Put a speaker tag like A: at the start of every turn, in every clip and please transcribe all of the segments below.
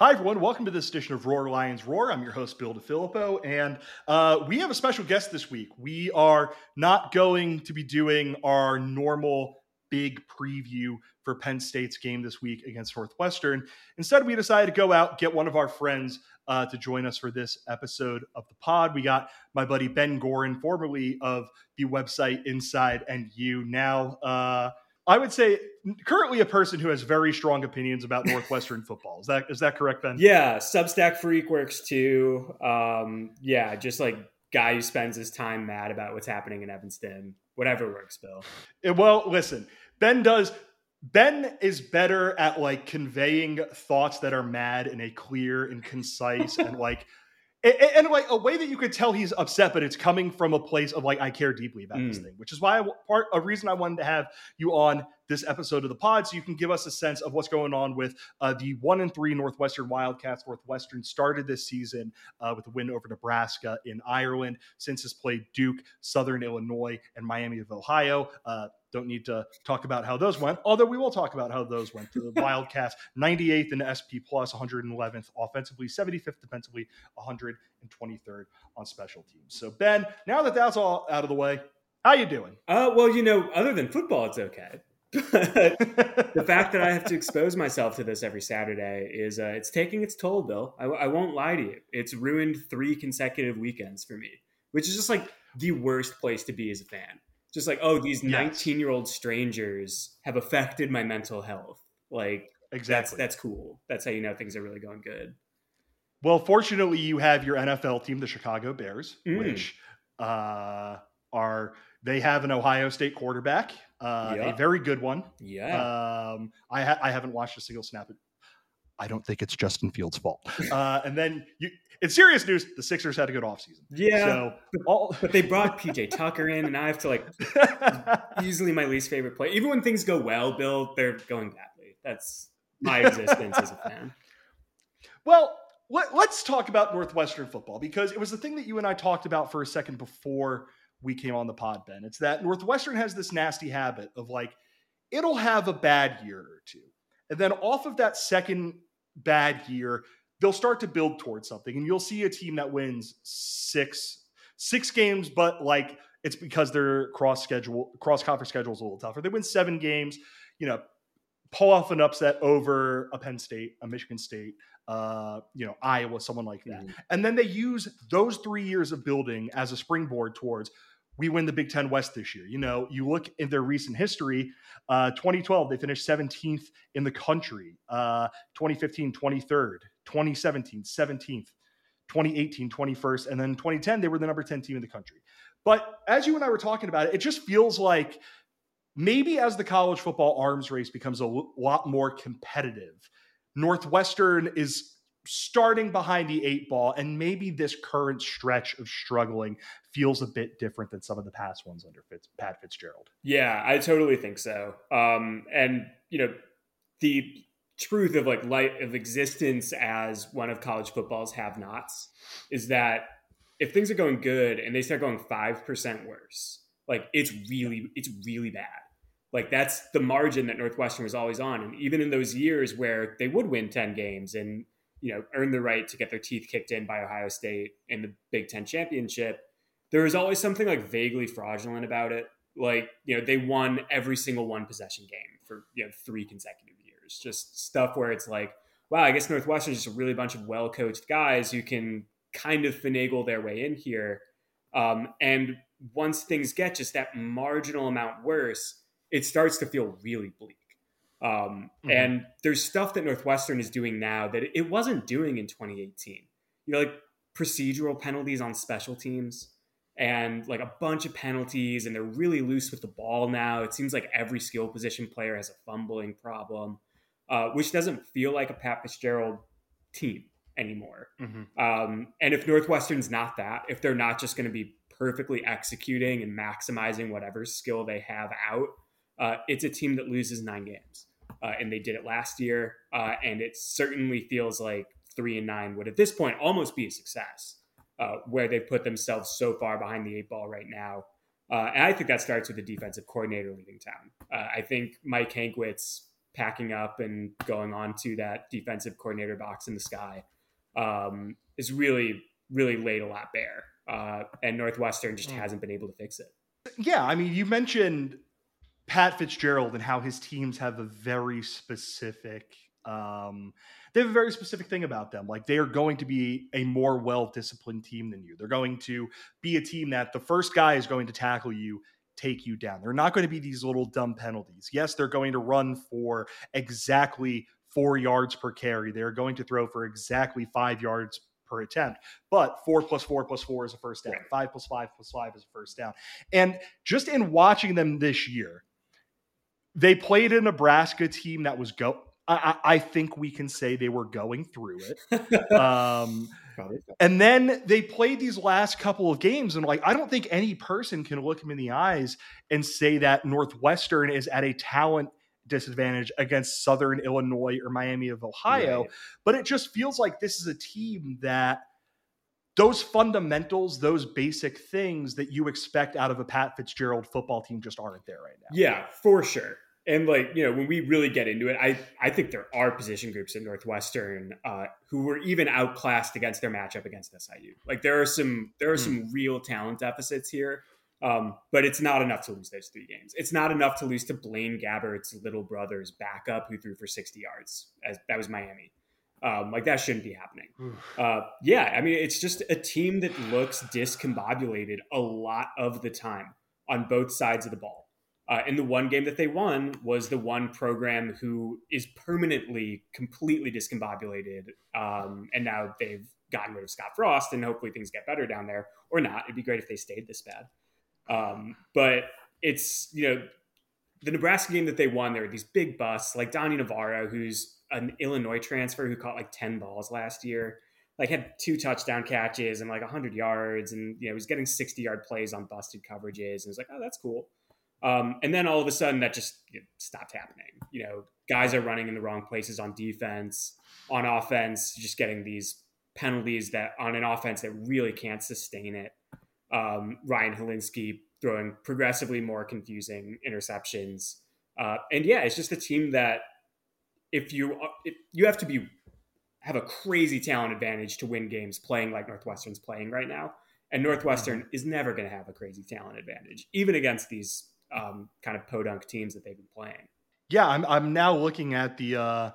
A: Hi, everyone. Welcome to this edition of Roar Lions Roar. I'm your host, Bill DeFilippo, and uh, we have a special guest this week. We are not going to be doing our normal big preview for Penn State's game this week against Northwestern. Instead, we decided to go out, get one of our friends uh, to join us for this episode of the pod. We got my buddy Ben Gorin, formerly of the website Inside NU, now. Uh, I would say currently a person who has very strong opinions about Northwestern football. Is that is that correct, Ben?
B: Yeah, Substack Freak works too. Um, yeah, just like guy who spends his time mad about what's happening in Evanston. Whatever works, Bill.
A: Eh, well, listen, Ben does. Ben is better at like conveying thoughts that are mad in a clear and concise and like and, and, like a way that you could tell he's upset, but it's coming from a place of like I care deeply about mm. this thing, which is why I, part a reason I wanted to have you on this episode of the pod, so you can give us a sense of what's going on with uh, the one and three Northwestern Wildcats. Northwestern started this season uh, with a win over Nebraska in Ireland. Since has played Duke, Southern Illinois, and Miami of Ohio. Uh, don't need to talk about how those went, although we will talk about how those went. The Wildcats, 98th in SP plus, 111th offensively, 75th defensively, 123rd on special teams. So Ben, now that that's all out of the way, how you doing?
B: Uh, well, you know, other than football, it's okay. the fact that I have to expose myself to this every Saturday is uh, it's taking its toll, Bill. I, I won't lie to you. It's ruined three consecutive weekends for me, which is just like the worst place to be as a fan just like oh these 19 year old strangers have affected my mental health like exactly that's, that's cool that's how you know things are really going good
A: well fortunately you have your nfl team the chicago bears mm. which uh, are they have an ohio state quarterback uh, a very good one
B: yeah
A: um, I, ha- I haven't watched a single snap I don't think it's Justin Fields' fault. Uh, and then you, in serious news, the Sixers had a good offseason.
B: Yeah. So all, but they brought PJ Tucker in, and I have to like easily my least favorite play. Even when things go well, Bill, they're going badly. That's my existence as a fan.
A: Well, let, us talk about Northwestern football because it was the thing that you and I talked about for a second before we came on the pod, Ben. It's that Northwestern has this nasty habit of like, it'll have a bad year or two. And then off of that second bad year, they'll start to build towards something. And you'll see a team that wins six six games, but like it's because their cross schedule cross conference schedule is a little tougher. They win seven games, you know, pull off an upset over a Penn State, a Michigan State, uh, you know, Iowa, someone like that. Mm-hmm. And then they use those three years of building as a springboard towards we win the Big Ten West this year. You know, you look in their recent history, uh, 2012, they finished 17th in the country, uh, 2015, 23rd, 2017, 17th, 2018, 21st, and then 2010, they were the number 10 team in the country. But as you and I were talking about it, it just feels like maybe as the college football arms race becomes a lot more competitive, Northwestern is starting behind the eight ball, and maybe this current stretch of struggling feels a bit different than some of the past ones under Fitz, Pat Fitzgerald.
B: Yeah, I totally think so. Um, and you know, the truth of like light of existence as one of college football's have-nots is that if things are going good and they start going five percent worse, like it's really it's really bad. Like that's the margin that Northwestern was always on, and even in those years where they would win ten games and you know, earn the right to get their teeth kicked in by Ohio State in the Big Ten championship, there was always something like vaguely fraudulent about it. Like, you know, they won every single one possession game for, you know, three consecutive years. Just stuff where it's like, wow, I guess Northwestern is just a really bunch of well coached guys who can kind of finagle their way in here. Um, and once things get just that marginal amount worse, it starts to feel really bleak. Um, mm-hmm. And there's stuff that Northwestern is doing now that it wasn't doing in 2018. You know, like procedural penalties on special teams and like a bunch of penalties, and they're really loose with the ball now. It seems like every skill position player has a fumbling problem, uh, which doesn't feel like a Pat Fitzgerald team anymore. Mm-hmm. Um, and if Northwestern's not that, if they're not just going to be perfectly executing and maximizing whatever skill they have out, uh, it's a team that loses nine games uh, and they did it last year. Uh, and it certainly feels like three and nine would at this point almost be a success, uh, where they've put themselves so far behind the eight ball right now. Uh, and I think that starts with the defensive coordinator leaving town. Uh, I think Mike Hankwitz packing up and going on to that defensive coordinator box in the sky um, is really, really laid a lot bare. Uh, and Northwestern just mm. hasn't been able to fix it.
A: Yeah, I mean, you mentioned Pat Fitzgerald and how his teams have a very specific um, they have a very specific thing about them. Like they are going to be a more well disciplined team than you. They're going to be a team that the first guy is going to tackle you, take you down. They're not going to be these little dumb penalties. Yes, they're going to run for exactly four yards per carry. They're going to throw for exactly five yards per attempt. But four plus four plus four is a first down. Five plus five plus five is a first down. And just in watching them this year, they played a Nebraska team that was go. I, I think we can say they were going through it. Um, and then they played these last couple of games, and like I don't think any person can look them in the eyes and say that Northwestern is at a talent disadvantage against Southern Illinois or Miami of Ohio. Right. But it just feels like this is a team that those fundamentals, those basic things that you expect out of a Pat Fitzgerald football team just aren't there right now.
B: Yeah, for sure and like you know when we really get into it i i think there are position groups at northwestern uh, who were even outclassed against their matchup against siu like there are some there are mm. some real talent deficits here um, but it's not enough to lose those three games. It's not enough to lose to blaine gabbert's little brother's backup who threw for 60 yards as that was miami. Um, like that shouldn't be happening. Uh, yeah i mean it's just a team that looks discombobulated a lot of the time on both sides of the ball uh, and the one game that they won was the one program who is permanently completely discombobulated. Um, and now they've gotten rid of Scott Frost, and hopefully things get better down there, or not. It'd be great if they stayed this bad. Um, but it's, you know, the Nebraska game that they won, there were these big busts like Donny Navarro, who's an Illinois transfer who caught like 10 balls last year, like had two touchdown catches and like 100 yards. And, you know, he's getting 60 yard plays on busted coverages. And it's like, oh, that's cool. Um, and then all of a sudden that just you know, stopped happening. You know, guys are running in the wrong places on defense, on offense, just getting these penalties that on an offense that really can't sustain it. Um, Ryan Hilinski throwing progressively more confusing interceptions. Uh, and yeah, it's just a team that if you if you have to be have a crazy talent advantage to win games playing like Northwestern's playing right now. And Northwestern mm-hmm. is never going to have a crazy talent advantage, even against these um, kind of podunk teams that they've been playing.
A: Yeah, I'm I'm now looking at the uh,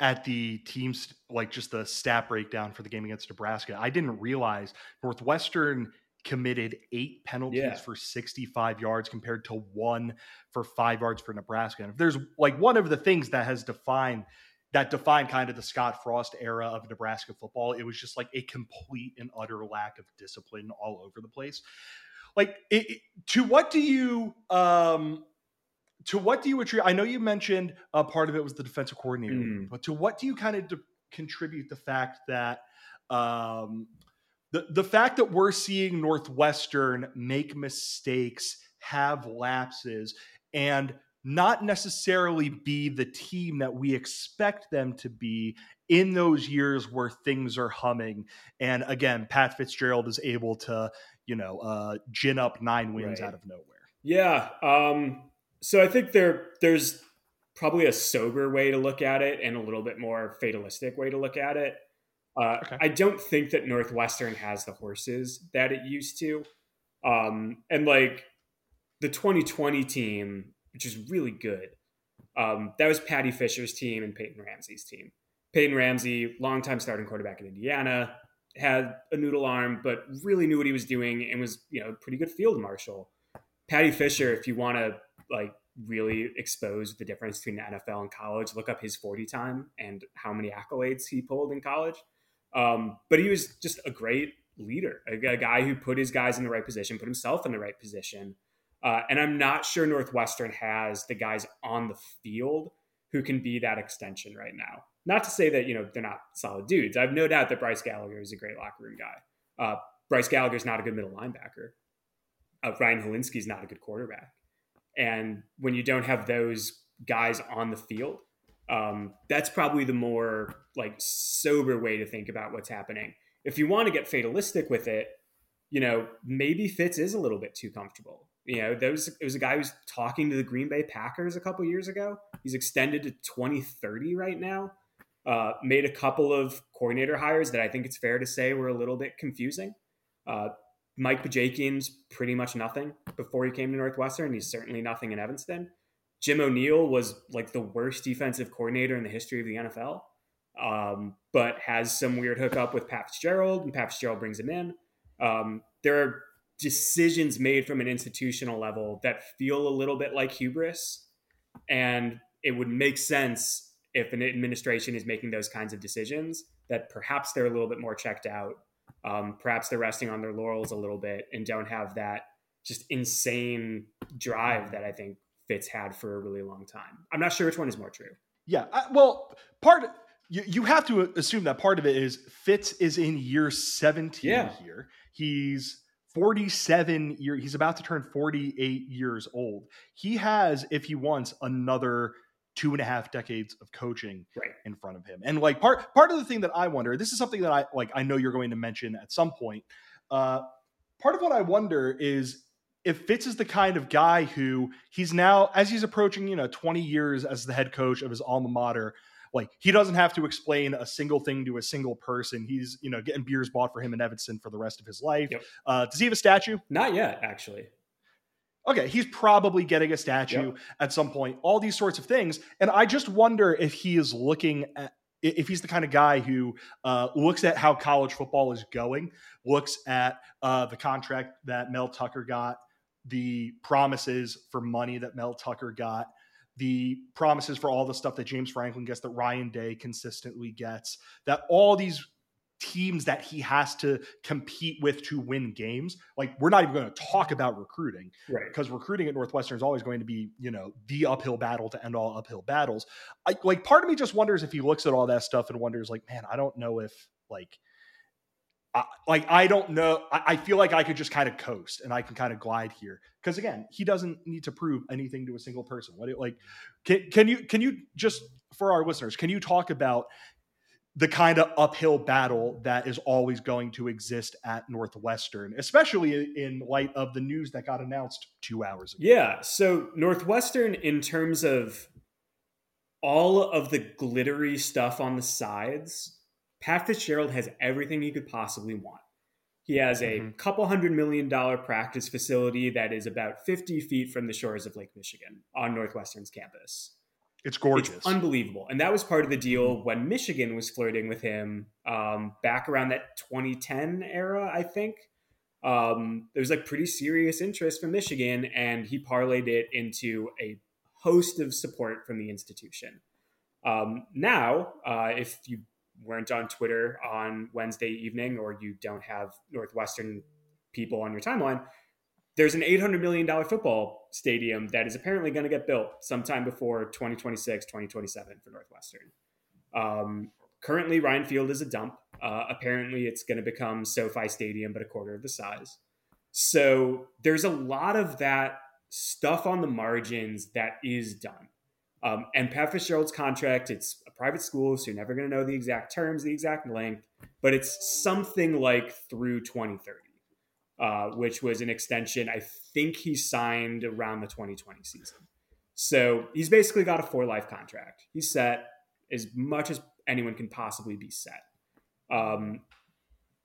A: at the teams like just the stat breakdown for the game against Nebraska. I didn't realize Northwestern committed eight penalties yeah. for 65 yards compared to one for five yards for Nebraska. And if there's like one of the things that has defined that defined kind of the Scott Frost era of Nebraska football, it was just like a complete and utter lack of discipline all over the place like it, to what do you um to what do you attribute i know you mentioned a part of it was the defensive coordinator mm. but to what do you kind of de- contribute the fact that um the, the fact that we're seeing northwestern make mistakes have lapses and not necessarily be the team that we expect them to be in those years where things are humming. And again, Pat Fitzgerald is able to, you know, uh, gin up nine wins right. out of nowhere.
B: Yeah. Um, so I think there there's probably a sober way to look at it and a little bit more fatalistic way to look at it. Uh, okay. I don't think that Northwestern has the horses that it used to. Um, and like the 2020 team, which is really good, um, that was Paddy Fisher's team and Peyton Ramsey's team. Peyton Ramsey, longtime starting quarterback in Indiana, had a noodle arm, but really knew what he was doing and was, you know, pretty good field marshal. Paddy Fisher, if you want to like really expose the difference between the NFL and college, look up his 40 time and how many accolades he pulled in college. Um, but he was just a great leader, a, a, guy who put his guys in the right position, put himself in the right position. Uh, and I'm not sure Northwestern has the guys on the field who can be that extension right now. Not to say that you know they're not solid dudes. I have no doubt that Bryce Gallagher is a great locker room guy. Uh, Bryce Gallagher is not a good middle linebacker. Uh, Ryan Hilinski is not a good quarterback. And when you don't have those guys on the field, um, that's probably the more like sober way to think about what's happening. If you want to get fatalistic with it, you know, maybe Fitz is a little bit too comfortable. You know, there was, it was a guy who's talking to the Green Bay Packers a couple years ago. He's extended to 2030 right now. Uh, made a couple of coordinator hires that I think it's fair to say were a little bit confusing. Uh, Mike Bajakian's pretty much nothing before he came to Northwestern. He's certainly nothing in Evanston. Jim O'Neill was like the worst defensive coordinator in the history of the NFL, um, but has some weird hookup with Pat Fitzgerald, and Pat Fitzgerald brings him in. Um, there are decisions made from an institutional level that feel a little bit like hubris, and it would make sense if an administration is making those kinds of decisions that perhaps they're a little bit more checked out. Um, perhaps they're resting on their laurels a little bit and don't have that just insane drive that I think Fitz had for a really long time. I'm not sure which one is more true.
A: Yeah, I, well, part of, you you have to assume that part of it is Fitz is in year 17
B: Yeah.
A: here. He's 47 year he's about to turn 48 years old. He has, if he wants, another two and a half decades of coaching
B: Right.
A: in front of him. And like part part of the thing that I wonder, this is something that I like I know you're going to mention at some point. Uh part of what I wonder is if Fitz is the kind of guy who he's now, as he's approaching, you know, 20 years as the head coach of his alma mater, like he doesn't have to explain a single thing to a single person. He's, you know, getting beers bought for him in Evanston for the rest of his life.
B: Yep.
A: Uh, does he have a statue?
B: Not yet, actually.
A: Okay, he's probably getting a statue
B: Yep.
A: at some point. All these sorts of things, and I just wonder if he is looking at if he's the kind of guy who uh, looks at how college football is going, looks at uh, the contract that Mel Tucker got, the promises for money that Mel Tucker got, the promises for all the stuff that James Franklin gets, that Ryan Day consistently gets, that all these teams that he has to compete with to win games. Like we're not even going to talk about recruiting
B: Right.
A: because recruiting at Northwestern is always going to be, you know, the uphill battle to end all uphill battles. I like part of me just wonders if he looks at all that stuff and wonders, like, man, I don't know if like, I, like I don't know. I, I feel like I could just kind of coast and I can kind of glide here because again, he doesn't need to prove anything to a single person. What it like? Can can you can you just for our listeners? Can you talk about the kind of uphill battle that is always going to exist at Northwestern, especially in light of the news that got announced two hours ago.
B: Yeah. So Northwestern, in terms of all of the glittery stuff on the sides, Pat Fitzgerald has everything he could possibly want. He has a
A: Mhm.
B: couple hundred million dollar practice facility that is about 50 feet from the shores of Lake Michigan on Northwestern's campus.
A: It's gorgeous.
B: It's unbelievable. And that was part of the deal when Michigan was flirting with him um, back around that 2010 era, I think. Um, there was like pretty serious interest from Michigan, and he parlayed it into a host of support from the institution. Um, now, uh, if you weren't on Twitter on Wednesday evening or you don't have Northwestern people on your timeline, there's an $800 million football stadium that is apparently going to get built sometime before 2026, 2027 for Northwestern. Um, currently, Ryan Field is a dump. Uh, apparently, it's going to become SoFi Stadium, but a quarter of the size. So there's a lot of that stuff on the margins that is done. Um, and Pat Fitzgerald's contract, it's a private school, so you're never going to know the exact terms, the exact length, but it's something like through 2030 uh, which was an extension. I think he signed around the 2020 season. So he's basically got a four life contract. He's set as much as anyone can possibly be set. Um,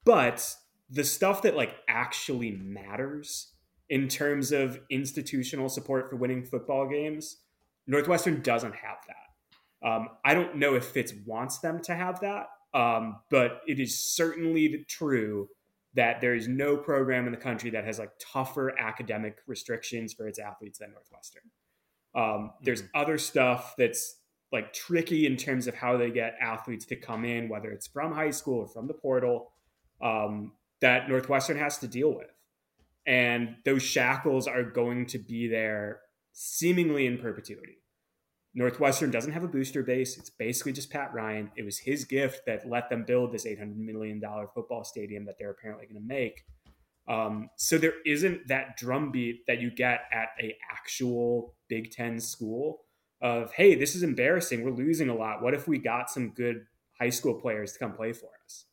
B: but the stuff that like actually matters in terms of institutional support for winning football games, Northwestern doesn't have that. Um, I don't know if Fitz wants them to have that, um, but it is certainly true that there is no program in the country that has like tougher academic restrictions for its athletes than Northwestern. Um, there's other stuff that's like tricky in terms of how they get athletes to come in, whether it's from high school or from the portal, um, that Northwestern has to deal with. And those shackles are going to be there seemingly in perpetuity. Northwestern doesn't have a booster base. It's basically just Pat Ryan. It was his gift that let them build this $800 million football stadium that they're apparently going to make. Um, so there isn't that drumbeat that you get at a actual Big Ten school of, hey, this is embarrassing. We're losing a lot. What if we got some good high school players to come play for us?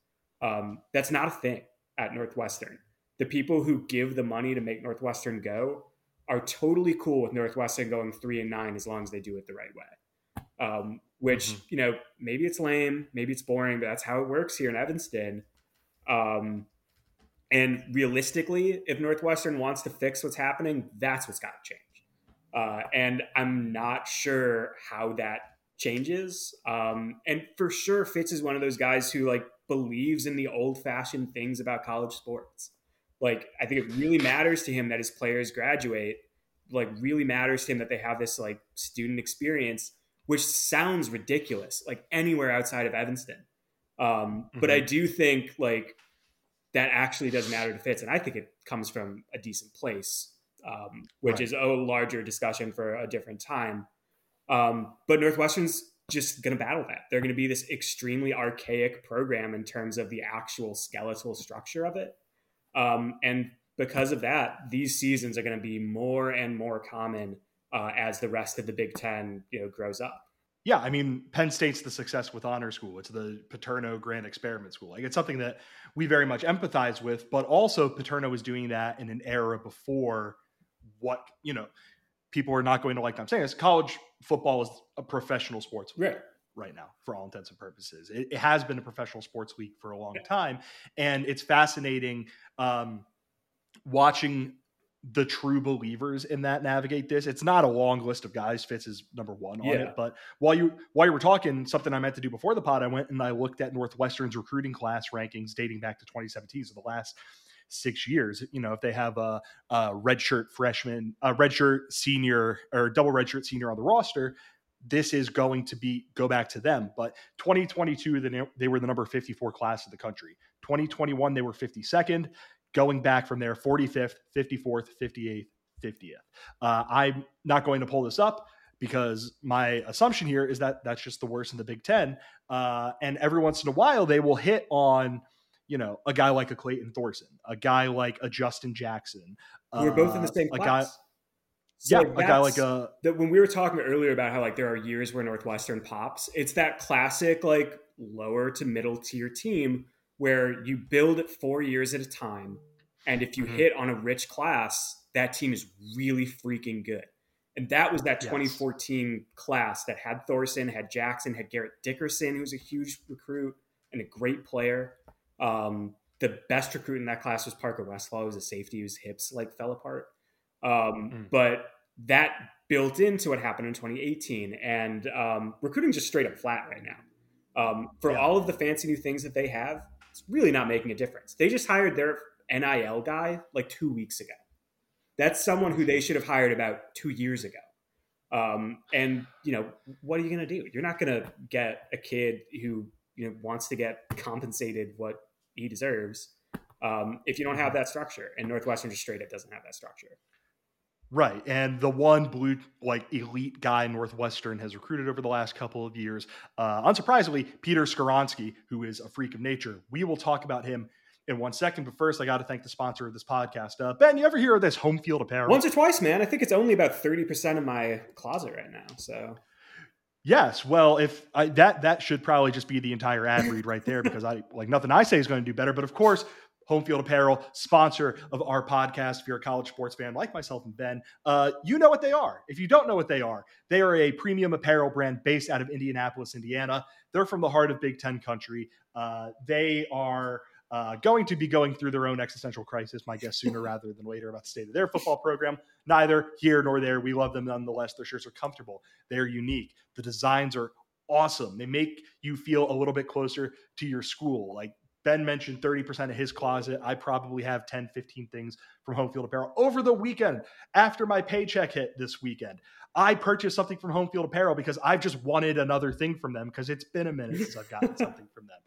B: Um, that's not a thing at Northwestern. The people who give the money to make Northwestern go are totally cool with Northwestern going three and nine as long as they do it the right way. Um, which mm-hmm. you know maybe it's lame, maybe it's boring, but that's how it works here in Evanston. Um, and realistically, if Northwestern wants to fix what's happening, that's what's got to change. Uh, and I'm not sure how that changes. Um, and for sure, Fitz is one of those guys who like believes in the old fashioned things about college sports. Like, I think it really matters to him that his players graduate. Like, really matters to him that they have this like student experience, which sounds ridiculous, like anywhere outside of Evanston. Um, mm-hmm. But I mm-hmm. do think like that actually does matter to Fitz, and I think it comes from a decent place, um, which right. is a larger discussion for a different time. Um, but Northwestern's just going to battle that. They're going to be this extremely archaic program in terms of the actual skeletal structure of it. Um, and because of that, these seasons are going to be more and more common uh, as the rest of the Big Ten you know grows up.
A: Yeah, I mean, Penn State's the success with honor school. It's the Paterno Grand Experiment School. Like it's something that we very much empathize with, but also Paterno was doing that in an era before what you know people are not going to like. I'm saying is college football is a professional sports
B: right
A: right now for all intents and purposes. It, it, has been a professional sports league for a long time, and it's fascinating um, watching the true believers in that navigate this. It's not a long list of guys. Fitz is number one on yeah. it. But while you while you were talking, something I meant to do before the pod, I went and I looked at Northwestern's recruiting class rankings dating back to 2017, so the last six years. You know, if they have a, a redshirt freshman, a redshirt senior, or double redshirt senior on the roster, this is going to be go back to them. But 2022, they were the number 54 class of the country. 2021, they were 52nd. Going back from there, 45th, 54th, 58th, 50th. Uh, I'm not going to pull this up because my assumption here is that that's just the worst in the Big Ten. Uh, and every once in a while, they will hit on you know, a guy like a Clayton Thorson, a guy like a Justin Jackson.
B: We're uh, both in the same class.
A: Guy, so yeah, a guy like a
B: that when we were talking earlier about how like there are years where Northwestern pops, it's that classic like lower to middle tier team where you build it four years at a time, and if you mm-hmm. hit on a rich class, that team is really freaking good. And that was that 2014 yes. class that had Thorson, had Jackson, had Garrett Dickerson, who was a huge recruit and a great player. Um, the best recruit in that class was Parrker Westphal, who's a safety whose hips like fell apart. Um, mm. But that built into what happened in 2018, and um, recruiting just straight up flat right now. Um, for yeah. all of the fancy new things that they have, it's really not making a difference. They just hired their NIL guy like two weeks ago. That's someone who they should have hired about two years ago. Um, and you know, what are you going to do? You're not going to get a kid who you know wants to get compensated what he deserves um, if you don't have that structure. And Northwestern just straight up doesn't have that structure.
A: Right. And the one blue, like elite guy Northwestern has recruited over the last couple of years, uh, unsurprisingly, Peter Skoronski, who is a freak of nature. We will talk about him in one second. But first, I got to thank the sponsor of this podcast. Uh, ben, you ever hear of this home field apparel?
B: Once or twice, man. I think it's only about 30% of my closet right now. So
A: Yes, well, if I, that that should probably just be the entire ad read right there because I like nothing I say is going to do better. But of course, Home Field Apparel, sponsor of our podcast. If you're a college sports fan like myself and Ben, uh, you know what they are. If you don't know what they are, they are a premium apparel brand based out of Indianapolis, Indiana. They're from the heart of Big Ten country. Uh, they are uh, going to be going through their own existential crisis, my guess, sooner rather than later about the state of their football program. Neither here nor there. We love them nonetheless. Their shirts are comfortable, they're unique. The designs are awesome. They make you feel a little bit closer to your school. Like Ben mentioned 30% of his closet. I probably have 10, 15 things from Home Field Apparel over the weekend after my paycheck hit this weekend. I purchased something from Home Field Apparel because I've just wanted another thing from them because it's been a minute since I've gotten something from them.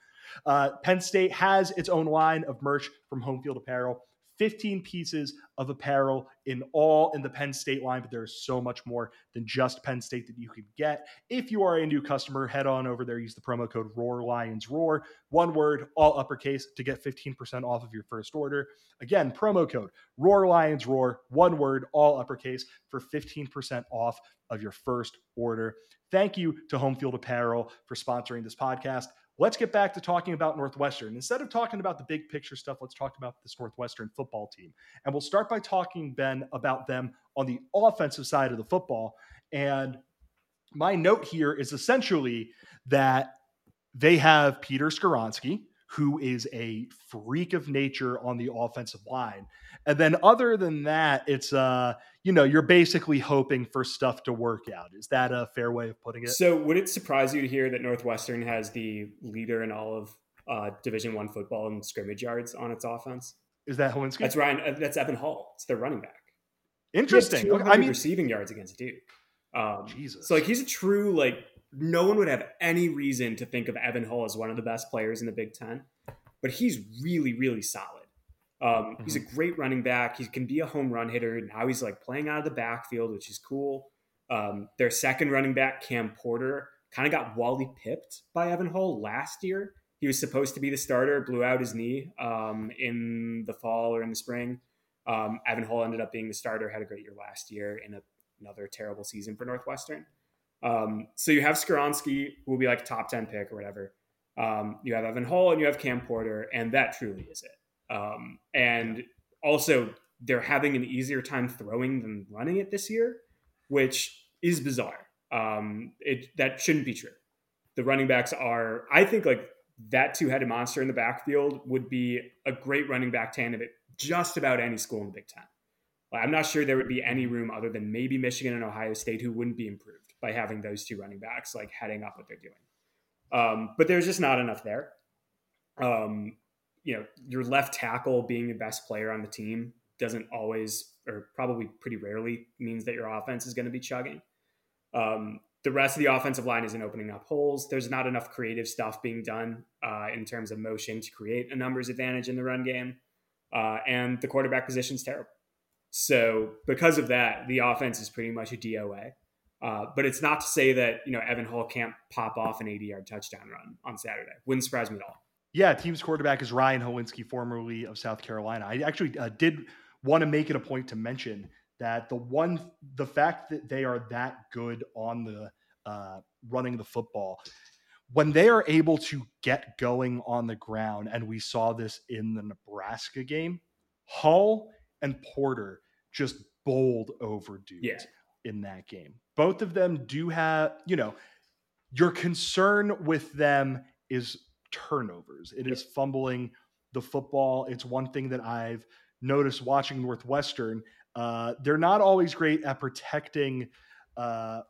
A: Uh, Penn State has its own line of merch from Home Field Apparel. 15 pieces of apparel in all in the Penn State line, but there's so much more than just Penn State that you can get. If you are a new customer, head on over there, use the promo code Roar Lions Roar, one word, all uppercase to get 15% off of your first order. Again, promo code Roar Lions Roar, one word, all uppercase for 15% off of your first order. Thank you to Home Field Apparel for sponsoring this podcast. Let's get back to talking about Northwestern. Instead of talking about the big picture stuff, let's talk about this Northwestern football team. And we'll start by talking, Ben, about them on the offensive side of the football. And my note here is essentially that they have Peter Skoronski, who is a freak of nature on the offensive line. And then other than that, it's uh, you know, you're basically hoping for stuff to work out. Is that a fair way of putting it?
B: So would it surprise you to hear that Northwestern has the leader in all of uh, Division One football and scrimmage yards on its offense?
A: Is that Hilinski?
B: That's Ryan. Uh, that's Evan Hull. It's their running back.
A: Interesting.
B: I mean, receiving yards against Duke. Um,
A: Jesus.
B: So like he's a true like no one would have any reason to think of Evan Hull as one of the best players in the Big Ten, but he's really really solid. Um, mm-hmm. He's a mm-hmm. great running back. He can be a home run hitter. Now he's like playing out of the backfield, which is cool. Um, their second running back, Cam Porter, kind of got Wally pipped by Evan Hull last year. He was supposed to be the starter, blew out his knee um, in the fall or in the spring. Um, Evan Hull ended up being the starter, had a great year last year in a, another terrible season for Northwestern. Um, so you have Skoronski, who will be like top 10 pick or whatever. Um, you have Evan Hull and you have Cam Porter, and that truly is it. Um, and also, they're having an easier time throwing than running it this year, which is bizarre. Um, it that shouldn't be true. The running backs are, I think, like that two-headed monster in the backfield would be a great running back tandem at just about any school in the Big Ten. I'm not sure there would be any room other than maybe Michigan and Ohio State who wouldn't be improved by having those two running backs like heading up what they're doing. Um, but there's just not enough there. Um, you know, your left tackle being the best player on the team doesn't always, or probably pretty rarely, means that your offense is going to be chugging. Um, the rest of the offensive line isn't opening up holes. There's not enough creative stuff being done uh, in terms of motion to create a numbers advantage in the run game. Uh, and the quarterback position is terrible. So because of that, the offense is pretty much a DOA. Uh, but it's not to say that you know Evan Hull can't pop off an 80 yard touchdown run on Saturday. Wouldn't surprise me at all.
A: Yeah, team's quarterback is Ryan Hilinski, formerly of South Carolina. I actually uh, did want to make it a point to mention that the one, the fact that they are that good on the uh, running the football, when they are able to get going on the ground, and we saw this in the Nebraska game, Hull and Porter just bowled over dudes yeah. in that game. Both of them do have, you know, your concern with them is turnovers. It is fumbling the football. It's one thing that I've noticed watching Northwestern. Uh, they're not always great at protecting uh,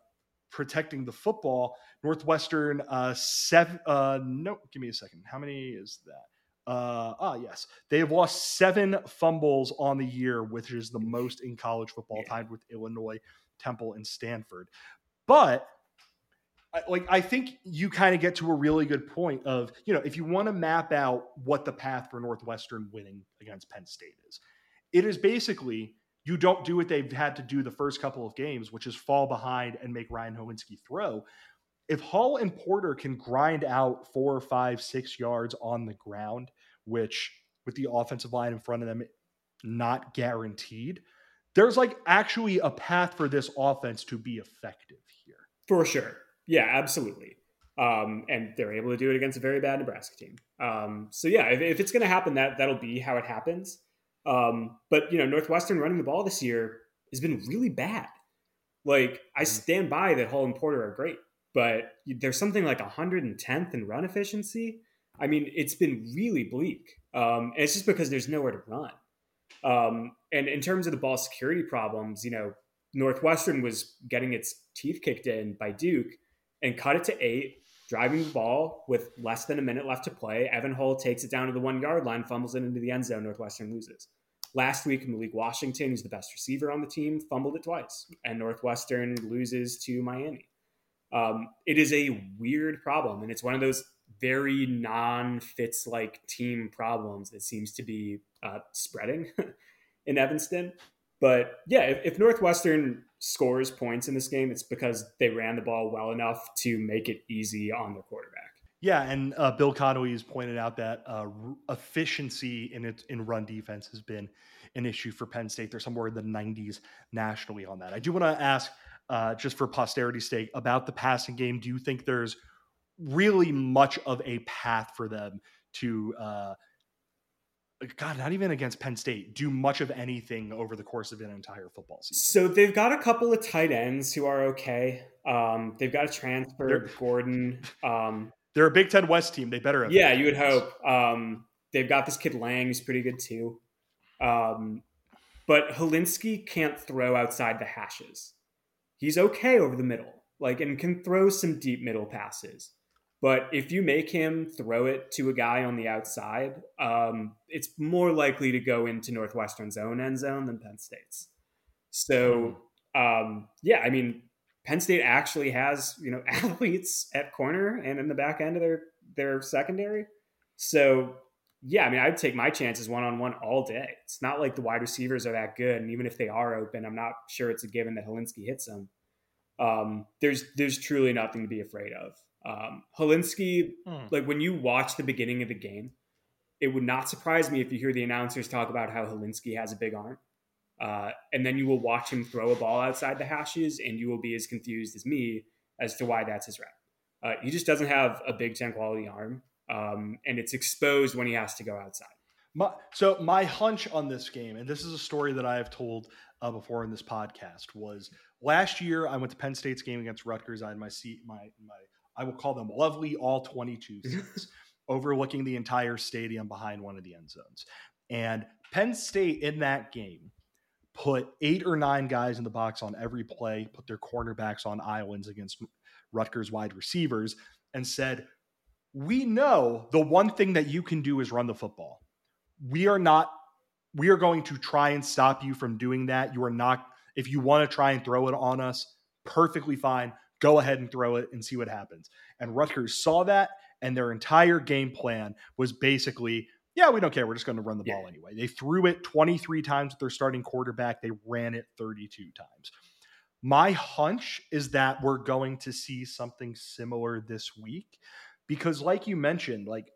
A: protecting the football. Northwestern uh, seven. Uh, no, give me a second. How many is that? Uh, ah, yes, they have lost seven fumbles on the year, which is the most in college football, tied with Illinois, Temple, and Stanford. But like I think you kind of get to a really good point of you know if you want to map out what the path for Northwestern winning against Penn State is, it is basically you don't do what they've had to do the first couple of games, which is fall behind and make Ryan Hilinski throw. If Hull and Porter can grind out four, five, six yards on the ground, which with the offensive line in front of them, not guaranteed, there's like actually a path for this offense to be effective here.
B: For sure. Yeah, absolutely. Um, and they're able to do it against a very bad Nebraska team. Um, so yeah, if, if it's going to happen, that that'll be how it happens. Um, but you know, Northwestern running the ball this year has been really bad. Like I mm-hmm. stand by that Hull and Porter are great, but there's something like 110th in run efficiency. I mean, it's been really bleak. Um, and it's just because there's nowhere to run. Um, and in terms of the ball security problems, you know, Northwestern was getting its teeth kicked in by Duke and cut it to eight, driving the ball with less than a minute left to play. Evan Hull takes it down to the one yard line, fumbles it into the end zone. Northwestern loses. Last week, Malik Washington, who's the best receiver on the team, fumbled it twice, and Northwestern loses to Miami. Um, it is a weird problem, and it's one of those very non Fitz like team problems that seems to be uh, spreading in Evanston. But yeah, if, if, Northwestern scores points in this game, it's because they ran the ball well enough to make it easy on their quarterback.
A: Yeah, and uh, Bill Connelly has pointed out that uh, efficiency in its in run defense has been an issue for Penn State. They're somewhere in the 90s nationally on that. I do want to ask, uh, just for posterity's sake, about the passing game. Do you think there's really much of a path for them to uh, God, not even against Penn State, do much of anything over the course of an entire football season.
B: So they've got a couple of tight ends who are okay. Um, they've got a transfer, they're, Gordon. Um,
A: they're a Big Ten West team. They better have.
B: Yeah, you would hope. Um, they've got this kid Lang, who's pretty good too. Um, but Hilinski can't throw outside the hashes. He's okay over the middle, like, and can throw some deep middle passes. But if you make him throw it to a guy on the outside, um, it's more likely to go into Northwestern's own end zone than Penn State's. So, um, yeah, I mean, Penn State actually has you know athletes at corner and in the back end of their their secondary. So, yeah, I mean, I'd take my chances one on one all day. It's not like the wide receivers are that good, and even if they are open, I'm not sure it's a given that Hilinski hits them. Um, there's there's truly nothing to be afraid of. Um, Hilinski, hmm. like when you watch the beginning of the game, it would not surprise me if you hear the announcers talk about how Hilinski has a big arm. Uh, and then you will watch him throw a ball outside the hashes, and you will be as confused as me as to why that's his rep. Uh, he just doesn't have a Big Ten quality arm, um, and it's exposed when he has to go outside.
A: My, so my hunch on this game, and this is a story that I have told uh, before in this podcast, was last year I went to Penn State's game against Rutgers. I had my seat, my my I will call them lovely all 22 seats, overlooking the entire stadium behind one of the end zones. And Penn State in that game put eight or nine guys in the box on every play, put their cornerbacks on islands against Rutgers wide receivers, and said, We know the one thing that you can do is run the football. We are not, we are going to try and stop you from doing that. You are not, if you want to try and throw it on us, perfectly fine go ahead and throw it and see what happens. And Rutgers saw that, and their entire game plan was basically, yeah, we don't care. We're just going to run the ball anyway. They threw it 23 times with their starting quarterback, they ran it 32 times. My hunch is that we're going to see something similar this week because, like you mentioned, like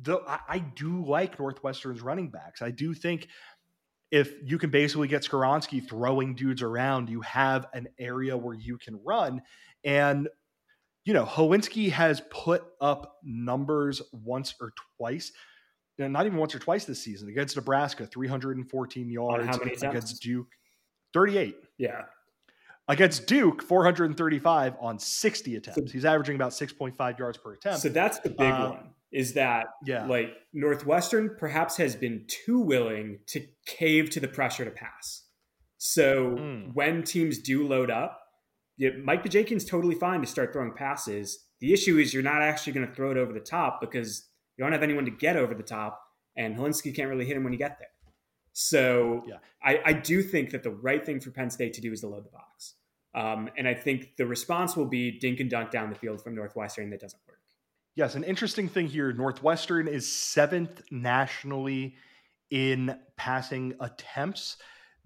A: the I, I do like Northwestern's running backs. I do think if you can basically get Skoronski throwing dudes around, you have an area where you can run. And, you know, Hilinski has put up numbers once or twice, you know, not even once or twice this season against Nebraska, 314 yards against Duke, 38.
B: Yeah.
A: Against Duke, 435 on 60 attempts. He's averaging about 6.5 yards per attempt.
B: So that's the big uh, one is that yeah. like Northwestern perhaps has been too willing to cave to the pressure to pass. So mm. when teams do load up, yeah, Mike Bajakian's totally fine to start throwing passes. The issue is you're not actually going to throw it over the top because you don't have anyone to get over the top, and Hilinski can't really hit him when you get there. So yeah. I, I, do think that the right thing for Penn State to do is to load the box. Um, and I think the response will be dink and dunk down the field from Northwestern that doesn't work.
A: Yes, an interesting thing here Northwestern is seventh nationally in passing attempts.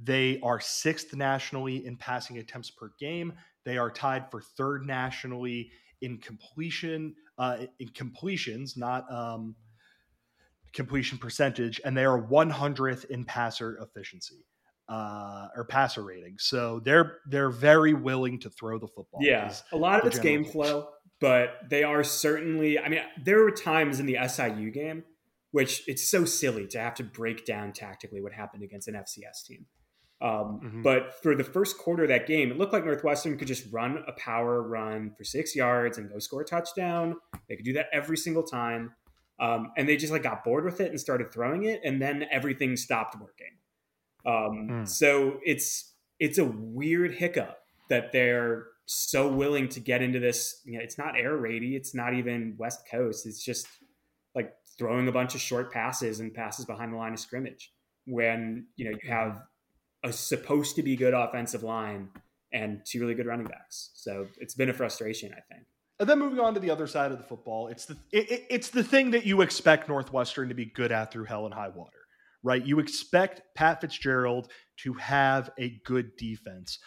A: They are sixth nationally in passing attempts per game. They are tied for third nationally in completion uh, in completions, not um, completion percentage, and they are 100th in passer efficiency uh, or passer rating. So they're they're very willing to throw the football.
B: Yeah, a lot of it's game flow, but they are certainly. I mean, there were times in the SIU game which it's so silly to have to break down tactically what happened against an FCS team. Um, mm-hmm. But for the first quarter of that game, it looked like Northwestern could just run a power run for six yards and go score a touchdown. They could do that every single time. Um, and they just like got bored with it and started throwing it, and then everything stopped working. Um, mm. So it's it's a weird hiccup that they're so willing to get into this. You know, it's not air raidy, it's not even West Coast. It's just like throwing a bunch of short passes and passes behind the line of scrimmage when you know you have a supposed to be good offensive line and two really good running backs. So it's been a frustration, I think.
A: And then moving on to the other side of the football, it's the it, it's the thing that you expect Northwestern to be good at through hell and high water, right? You expect Pat Fitzgerald to have a good defense,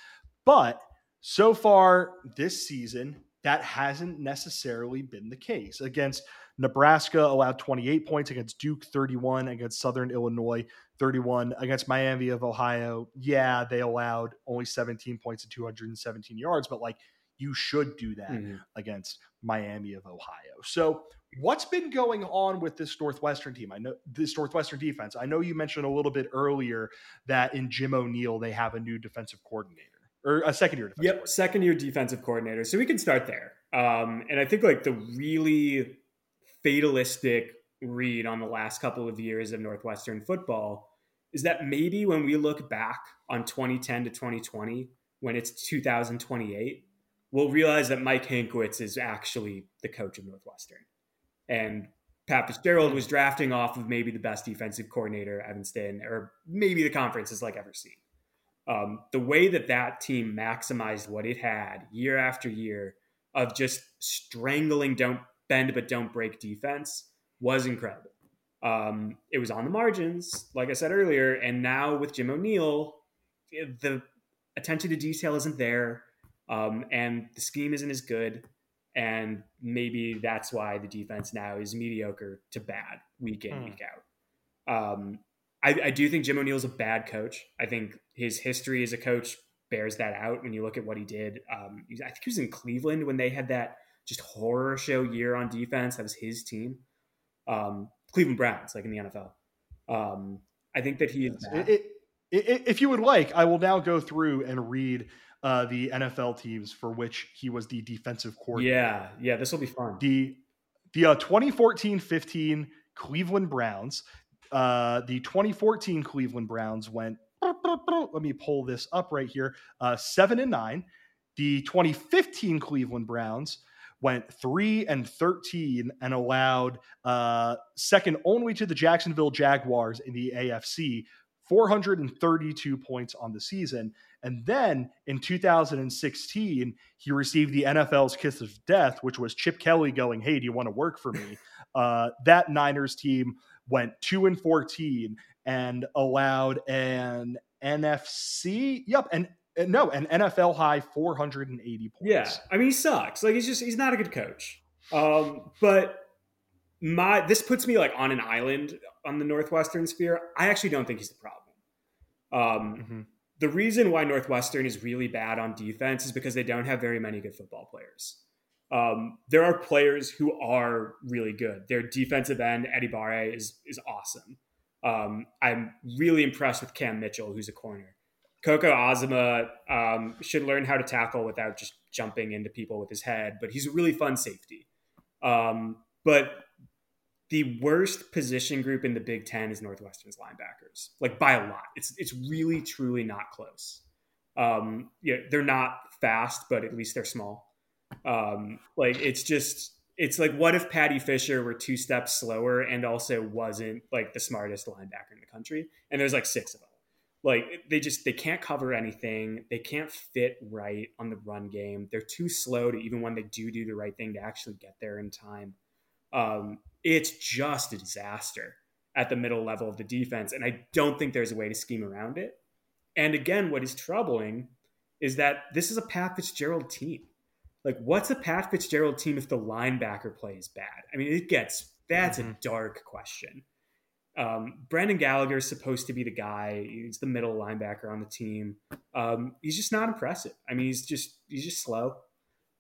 A: but so far this season, that hasn't necessarily been the case. Against Nebraska, allowed 28 points against Duke, 31 against Southern Illinois, 31 against Miami of Ohio. Yeah, they allowed only 17 points and 217 yards, but like you should do that mm-hmm. against Miami of Ohio. So, what's been going on with this Northwestern team? I know this Northwestern defense. I know you mentioned a little bit earlier that in Jim O'Neill they have a new defensive coordinator or a second year.
B: Yep, second year defensive coordinator. So we can start there. Um, and I think like the really fatalistic read on the last couple of years of Northwestern football is that maybe when we look back on 2010 to 2020, when it's 2028, we'll realize that Mike Hankwitz is actually the coach of Northwestern. And Pat Fitzgerald was drafting off of maybe the best defensive coordinator Evanston or maybe the conference has like ever seen. Um, the way that that team maximized what it had year after year of just strangling don't bend but don't break defense was incredible. Um, it was on the margins, like I said earlier, and now with Jim O'Neill, the attention to detail isn't there, um, and the scheme isn't as good, and maybe that's why the defense now is mediocre to bad week in mm. week out. Um, I, I do think Jim O'Neill is a bad coach. I think his history as a coach bears that out when you look at what he did. Um, I think he was in Cleveland when they had that just horror show year on defense. That was his team. Um, Cleveland Browns, like in the NFL. Um, I think that he is.
A: It, it, it, if you would like, I will now go through and read uh, the NFL teams for which he was the defensive coordinator.
B: Yeah, yeah, this will be fun.
A: The the uh, 2014-15 Cleveland Browns, uh, the 2014 Cleveland Browns went. Let me pull this up right here. Uh, seven and nine. The 2015 Cleveland Browns went three and 13 and allowed uh, second only to the Jacksonville Jaguars in the AFC, 432 points on the season. And then in 2016, he received the NFL's kiss of death, which was Chip Kelly going, Hey, do you want to work for me? Uh, that Niners team went two and 14 and allowed an NFC, yep, an no, an NFL high 480 points.
B: Yeah, I mean he sucks. Like he's just he's not a good coach. Um, but my this puts me like on an island on the Northwestern sphere. I actually don't think he's the problem. Um, mm-hmm. The reason why Northwestern is really bad on defense is because they don't have very many good football players. Um, there are players who are really good. Their defensive end, Adebawore, is is awesome. Um, I'm really impressed with Cam Mitchell, who's a corner. Coco Azema um, should learn how to tackle without just jumping into people with his head, but he's a really fun safety. Um, but the worst position group in the Big Ten is Northwestern's linebackers, like by a lot. It's it's really truly not close. Um, yeah, they're not fast, but at least they're small. Um, like it's just it's like what if Paddy Fisher were two steps slower and also wasn't like the smartest linebacker in the country? And there's like six of them like they just they can't cover anything. They can't fit right on the run game. They're too slow to even when they do do the right thing to actually get there in time. Um, it's just a disaster at the middle level of the defense and i don't think there's a way to scheme around it. And again what is troubling is that this is a pat fitzgerald team. Like what's a pat fitzgerald team if the linebacker plays bad? I mean it gets that's mm-hmm. a dark question um, Brendan Gallagher is supposed to be the guy. He's the middle linebacker on the team. Um, he's just not impressive. I mean, he's just he's just slow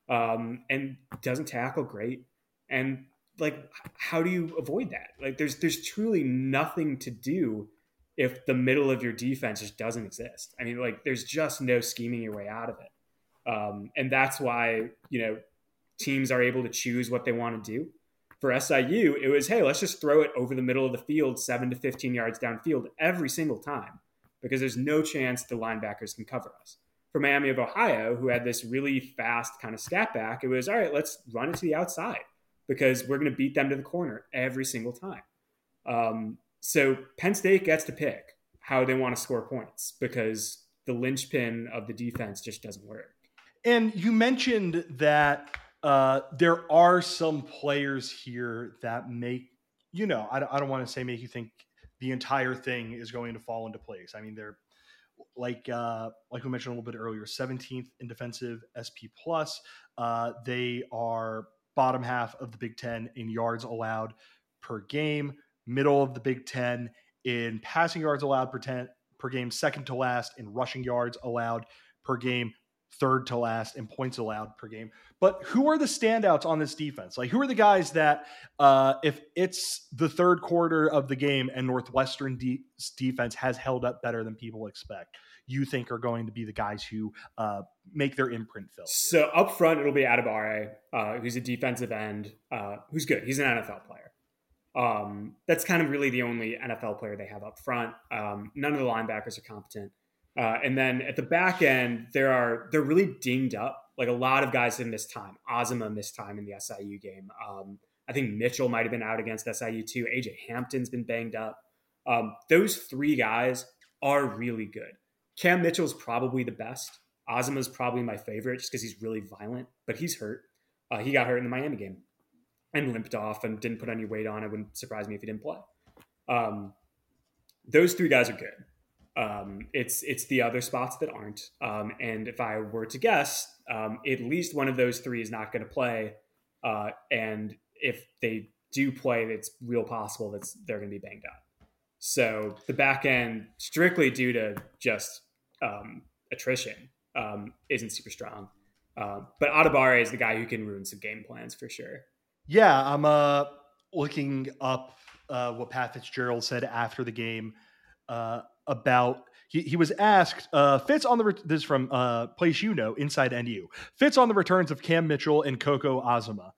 B: um, and doesn't tackle great. And like, how do you avoid that? Like, there's there's truly nothing to do if the middle of your defense just doesn't exist. I mean, like, there's just no scheming your way out of it. Um, and that's why you know teams are able to choose what they want to do for SIU, it was, hey, let's just throw it over the middle of the field, seven to 15 yards downfield every single time because there's no chance the linebackers can cover us. For Miami of Ohio, who had this really fast kind of scat back, it was, all right, let's run it to the outside because we're going to beat them to the corner every single time. Um, so Penn State gets to pick how they want to score points because the linchpin of the defense just doesn't work.
A: And you mentioned that uh, there are some players here that make you know I, I don't want to say make you think the entire thing is going to fall into place. I mean they're like uh, like we mentioned a little bit earlier, 17th in defensive SP plus. Uh, they are bottom half of the Big Ten in yards allowed per game, middle of the Big Ten in passing yards allowed per, ten, per game, second to last in rushing yards allowed per game, third to last in points allowed per game. But who are the standouts on this defense? Like, who are the guys that, uh, if it's the third quarter of the game and Northwestern de- defense has held up better than people expect, you think are going to be the guys who uh, make their imprint felt?
B: So up front, it'll be Adebawore, uh, who's a defensive end, uh, who's good. He's an NFL player. Um, that's kind of really the only NFL player they have up front. Um, none of the linebackers are competent. Uh, and then at the back end, there are they're really dinged up. Like a lot of guys have missed time. Azema missed time in the SIU game. Um, I think Mitchell might have been out against SIU too. AJ Hampton's been banged up. Um, those three guys are really good. Cam Mitchell's probably the best. Azema's probably my favorite just because he's really violent, but he's hurt. Uh, he got hurt in the Miami game and limped off and didn't put any weight on. It wouldn't surprise me if he didn't play. Um, those three guys are good. Um, it's it's the other spots that aren't. Um, and if I were to guess, um, at least one of those three is not going to play. Uh, and if they do play, it's real possible that they're going to be banged up. So the back end, strictly due to just um, attrition, um, isn't super strong. Uh, but Adebawore is the guy who can ruin some game plans for sure.
A: Yeah, I'm uh, looking up uh, what Pat Fitzgerald said after the game uh, about he, he was asked uh, fits on the re- this from uh, place you know inside NU fits on the returns of Cam Mitchell and coco Azema.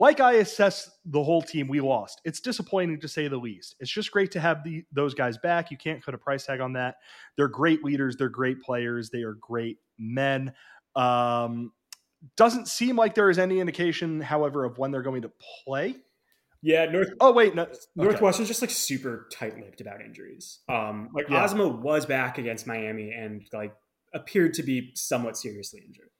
A: Like I assess the whole team, we lost. It's disappointing to say the least. It's just great to have the those guys back. You can't put a price tag on that. They're great leaders. They're great players. They are great men. Um, doesn't seem like there is any indication, however, of when they're going to play.
B: Yeah, North.
A: Oh wait, no.
B: Northwestern's just like super tight-lipped about injuries. Um, like yeah. Azema was back against Miami and like appeared to be somewhat seriously injured.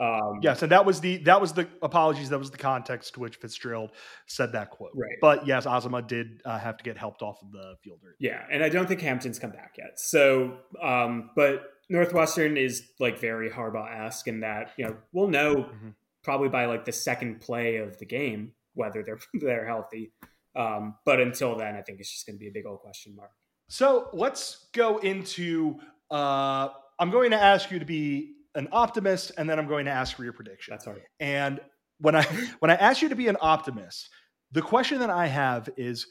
A: Um, yes, and that was the that was the apologies. That was the context to which Fitzgerald said that quote.
B: Right.
A: But yes, Azema did uh, have to get helped off of the field.
B: Yeah, and I don't think Hampton's come back yet. So, um, but Northwestern is like very Harbaugh esque in that you know we'll know mm-hmm. probably by like the second play of the game whether they're they're healthy. Um, but until then, I think it's just going to be a big old question mark.
A: So let's go into. Uh, I'm going to ask you to be an optimist, and then I'm going to ask for your prediction.
B: That's right.
A: And when I when I ask you to be an optimist, the question that I have is,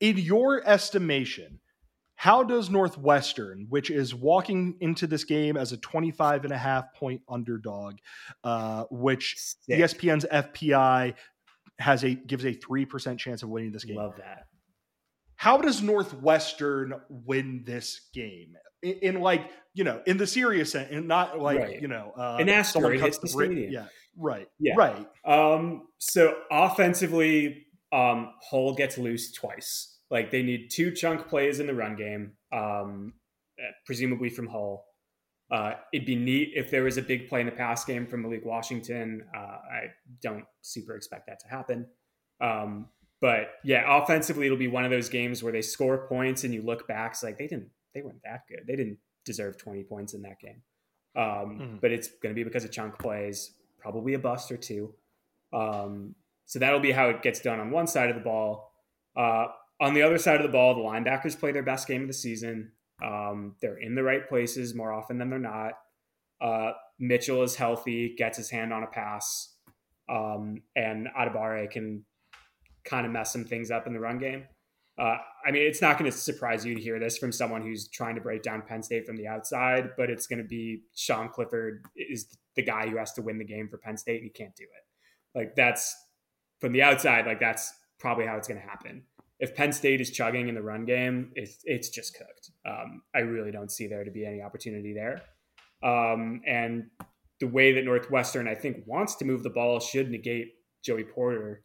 A: in your estimation, how does Northwestern, which is walking into this game as a 25 and a half point underdog, uh, which Sick. ESPN's FPI has a gives a three percent chance of winning this game.
B: Love that.
A: How does Northwestern win this game? In, in like you know, in the serious sense, and not like right. you know,
B: uh, an asteroid hits the, the stadium.
A: Yeah, right.
B: Yeah,
A: right.
B: Um, so offensively, um, Hull gets loose twice. Like they need two chunk plays in the run game, um, presumably from Hull. Uh, it'd be neat if there was a big play in the pass game from Malik Washington. Uh, I don't super expect that to happen. Um, but yeah, offensively, it'll be one of those games where they score points and you look back, it's like they didn't, they weren't that good. They didn't deserve 20 points in that game. Um, mm-hmm. But it's going to be because of chunk plays, probably a bust or two. Um, so that'll be how it gets done on one side of the ball. Uh, on the other side of the ball, the linebackers play their best game of the season. Um, they're in the right places more often than they're not. Uh, Mitchell is healthy, gets his hand on a pass, um, and Adebawore can kind of mess some things up in the run game. Uh, I mean, it's not going to surprise you to hear this from someone who's trying to break down Penn State from the outside, but it's going to be Sean Clifford is the guy who has to win the game for Penn State, and he can't do it. Like that's from the outside, like that's probably how it's going to happen if Penn State is chugging in the run game, it's it's just cooked. Um, I really don't see there to be any opportunity there. Um, and the way that Northwestern, I think, wants to move the ball should negate Joey Porter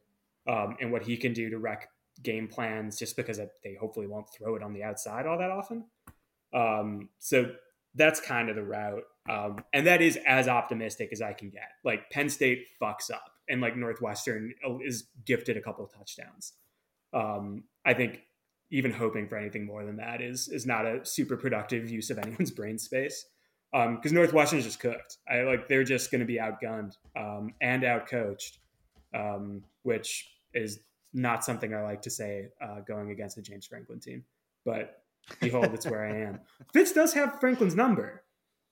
B: um, and what he can do to wreck game plans, just because they hopefully won't throw it on the outside all that often. Um, so that's kind of the route, um, and that is as optimistic as I can get. Like Penn State fucks up, and like Northwestern is gifted a couple of touchdowns um, I think even hoping for anything more than that is is not a super productive use of anyone's brain space. Because um, Northwestern is just cooked. I like they're just going to be outgunned um, and outcoached, um, which is not something I like to say uh, going against the James Franklin team. But behold, it's where I am. Fitz does have Franklin's number.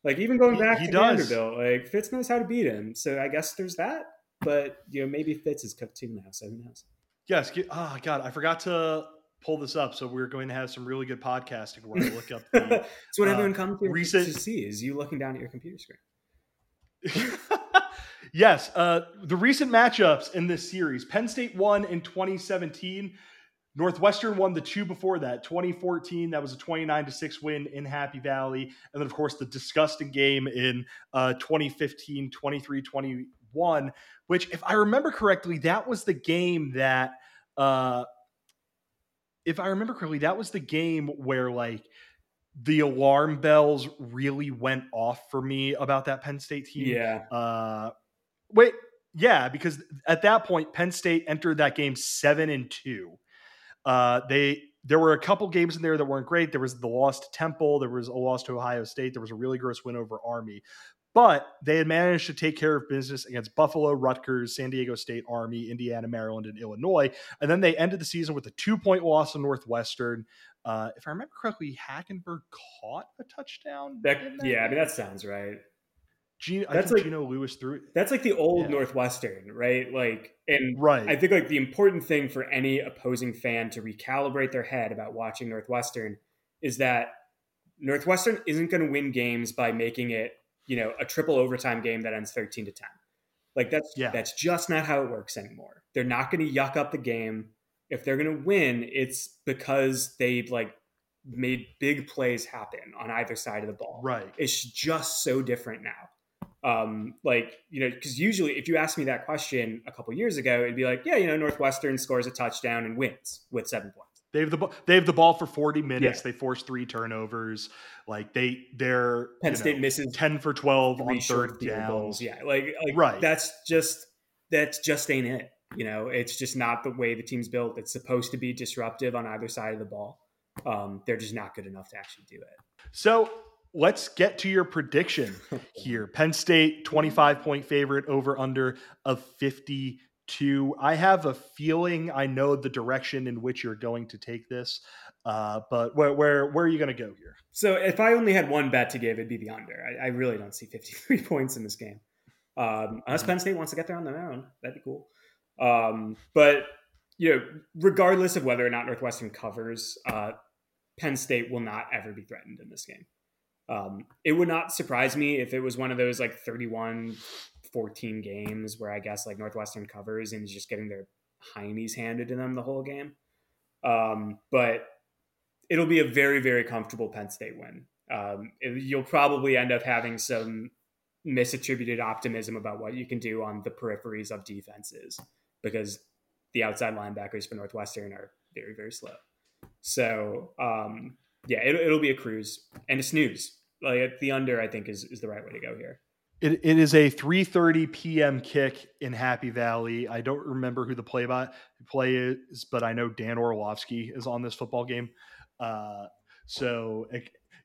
B: Like even going
A: He-
B: back
A: he
B: to
A: does.
B: Vanderbilt, like Fitz knows how to beat him. So I guess there's that. But you know, maybe Fitz is cooked too now. So who knows?
A: Yes. get- Oh God, I forgot to pull this up. So we're going to have some really good podcasting where I look up the.
B: That's what
A: Uh,
B: everyone comes here
A: recent-
B: to see is you looking down at your computer screen.
A: yes, uh, the recent matchups in this series: Penn State won in 2017. Northwestern won the two before that, 2014. That was a 29 to six win in Happy Valley, and then of course the disgusting game in uh, 2015, 23-21. Which, if I remember correctly, that was the game that, uh, if I remember correctly, that was the game where like the alarm bells really went off for me about that Penn State team.
B: Yeah.
A: Uh, wait, yeah, because at that point, Penn State entered that game seven and two. Uh, they there were a couple games in there that weren't great. There was the loss to Temple. There was a loss to Ohio State. There was a really gross win over Army, but they had managed to take care of business against Buffalo, Rutgers, San Diego State, Army, Indiana, Maryland, and Illinois. And then they ended the season with a two point loss to Northwestern. Uh, if I remember correctly, Hackenberg caught a touchdown.
B: That,
A: that
B: yeah, I mean that sounds right.
A: Gino, I
B: that's
A: think
B: like-
A: Gino Lewis threw it.
B: That's like the old
A: Yeah.
B: Northwestern, right? Like, and
A: Right.
B: I think like the important thing for any opposing fan to recalibrate their head about watching Northwestern is that Northwestern isn't going to win games by making it, you know, a triple overtime game that ends 13 to 10. Like that's
A: Yeah.
B: that's just not how it works anymore. They're not going to yuck up the game. If they're going to win, it's because they like made big plays happen on either side of the ball
A: right.
B: it's just so different now. Um, like you know, because usually if you asked me that question a couple years ago, it'd be like, yeah, you know, Northwestern scores a touchdown and wins with seven points.
A: They have the they have the ball for 40 minutes.
B: Yeah.
A: They force three turnovers. Like they they're
B: Penn
A: you know, State
B: misses
A: 10 for
B: 12
A: on third downs.
B: Goals. Yeah, like, like
A: right.
B: That's just that's just ain't it. You know, it's just not the way the team's built. It's supposed to be disruptive on either side of the ball. Um, they're just not good enough to actually do it.
A: So let's get to your prediction here. Penn State 25 point favorite over under of 50 to I have a feeling I know the direction in which you're going to take this. Uh, but where, where where are you going to go here?
B: So if I only had one bet to give, it'd be the under. I, I really don't see 53 points in this game, um, unless
A: mm-hmm.
B: Penn State wants to get there on their own. That'd be cool. Um, but you know, regardless of whether or not Northwestern covers, uh, Penn State will not ever be threatened in this game. Um, it would not surprise me if it was one of those like 31 14 games where I guess like Northwestern covers and is just getting their heinies handed to them the whole game. Um, but it'll be a very, very comfortable Penn State win. Um, it- you'll probably end up having some misattributed optimism about what you can do on the peripheries of defenses because the outside linebackers for Northwestern are very, very slow. So, um, yeah, it, it'll be a cruise and a snooze. Like the under, I think is is the right way to go here.
A: It, it is a 3:30 p.m. kick in Happy Valley. I don't remember who the play by play is, but I know Dan Orlovsky is on this football game. Uh, so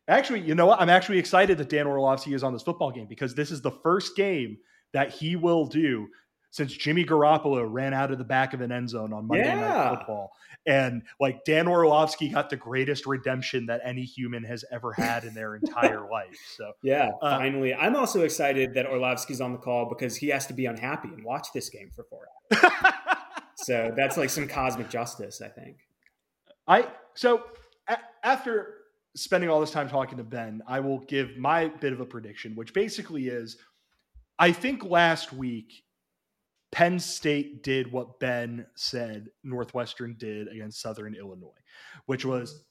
A: actually, you know what? I'm actually excited that Dan Orlovsky is on this football game because this is the first game that he will do since Jimmy Garoppolo ran out of the back of an end zone on Monday
B: Yeah.
A: Night Football. And like Dan Orlovsky got the greatest redemption that any human has ever had in their entire life. So
B: Yeah,
A: Uh,
B: finally. I'm also excited that Orlovsky's on the call because he has to be unhappy and watch this game for four hours. So that's like some cosmic justice, I think.
A: I so a- after spending all this time talking to Ben, I will give my bit of a prediction, which basically is I think last week Penn State did what Ben said Northwestern did against Southern Illinois, which was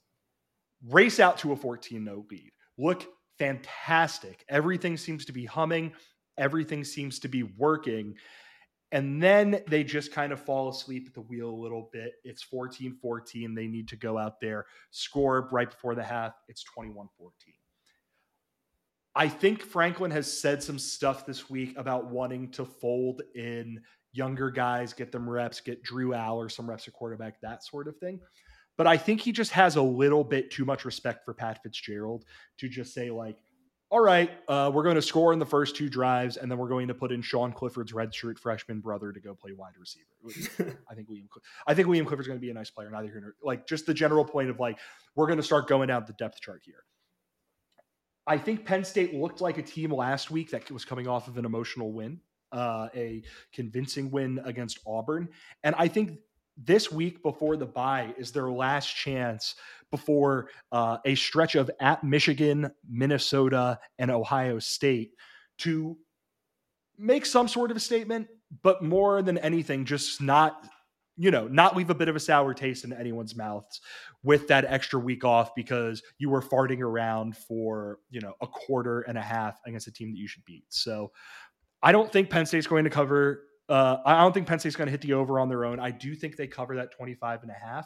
A: race out to a 14 0 lead. Look fantastic. Everything seems to be humming, everything seems to be working. And then they just kind of fall asleep at the wheel a little bit. It's 14 14. They need to go out there, score right before the half. It's 21 14. I think Franklin has said some stuff this week about wanting to fold in younger guys, get them reps, get Drew Allar some reps at quarterback, that sort of thing. But I think he just has a little bit too much respect for Pat Fitzgerald to just say, like, all right, uh, we're going to score in the first two drives, and then we're going to put in Sean Clifford's redshirt freshman brother to go play wide receiver. I think William, I think William Clifford's going to be a nice player. Neither here nor like just the general point of like we're going to start going down the depth chart here. I think Penn State looked like a team last week that was coming off of an emotional win, uh, a convincing win against Auburn. And I think this week before the bye is their last chance before uh, a stretch of at Michigan, Minnesota, and Ohio State to make some sort of a statement, but more than anything, just not you know, not leave a bit of a sour taste in anyone's mouths with that extra week off because you were farting around for, you know, a quarter and a half against a team that you should beat. So I don't think Penn State's going to cover. Uh, I don't think Penn State's going to hit the over on their own. I do think they cover that 25 and a half.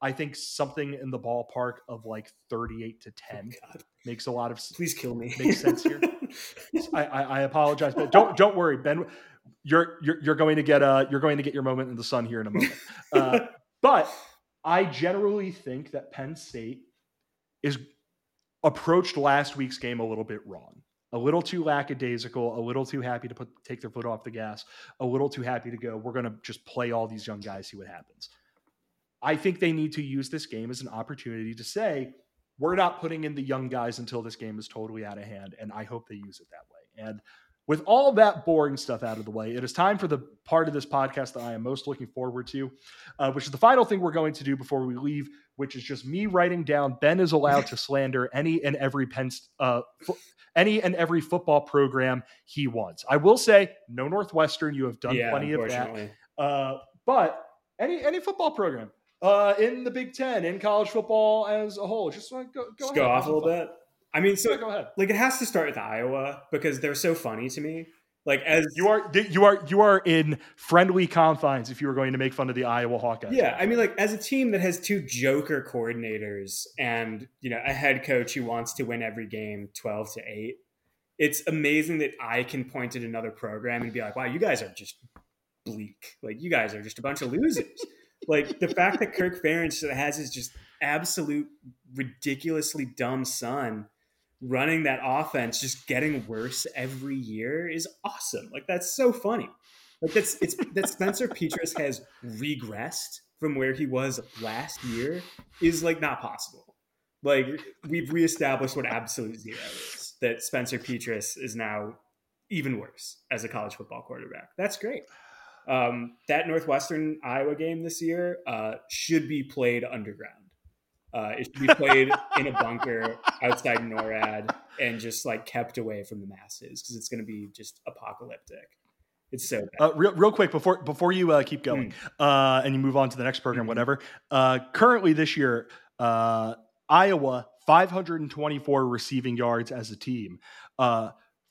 A: I think something in the ballpark of like 38 to 10 oh makes a lot of
B: please kill me
A: makes sense here. I, I, I, apologize, but don't don't worry, Ben you're you're you're going to get a you're going to get your moment in the sun here in a moment. Uh, but I generally think that Penn State is approached last week's game a little bit wrong. A little too lackadaisical, a little too happy to put take their foot off the gas, a little too happy to go. We're going to just play all these young guys, see what happens. I think they need to use this game as an opportunity to say, we're not putting in the young guys until this game is totally out of hand. And I hope they use it that way. And with all that boring stuff out of the way, it is time for the part of this podcast that I am most looking forward to, uh, which is the final thing we're going to do before we leave, which is just me writing down Ben is allowed to slander any and every Penn, uh, fo- any and every football program he wants. I will say, no Northwestern. You have done yeah, plenty of that, uh, but any any football program uh, in the Big Ten, in college football as a whole, just go, go,
B: just go off a little bit. I mean, so yeah, go ahead. Like it has to start with Iowa because they're so funny to me. Like as
A: you are, you are, you are in friendly confines. If you were going to make fun of the Iowa Hawkeyes,
B: yeah. I mean, like as a team that has two joker coordinators and you know a head coach who wants to win every game, twelve to eight. It's amazing that I can point at another program and be like, "Wow, you guys are just bleak. Like you guys are just a bunch of losers." like the fact that Kirk Ferentz has his just absolute ridiculously dumb son running that offense just getting worse every year is awesome. Like that's so funny. Like that's it's that Spencer Petras has regressed from where he was last year is like not possible. Like we've reestablished what absolute zero is. That Spencer Petras is now even worse as a college football quarterback. That's great. Um, that Northwestern Iowa game this year uh, should be played underground. Uh, it should be played in a bunker outside NORAD and just like kept away from the masses because it's going to be just apocalyptic. It's so
A: uh, real, real quick before before you uh, keep going mm. and you move on to the next program, mm-hmm. whatever. Uh, currently, this year, uh, Iowa 524 receiving yards as a team.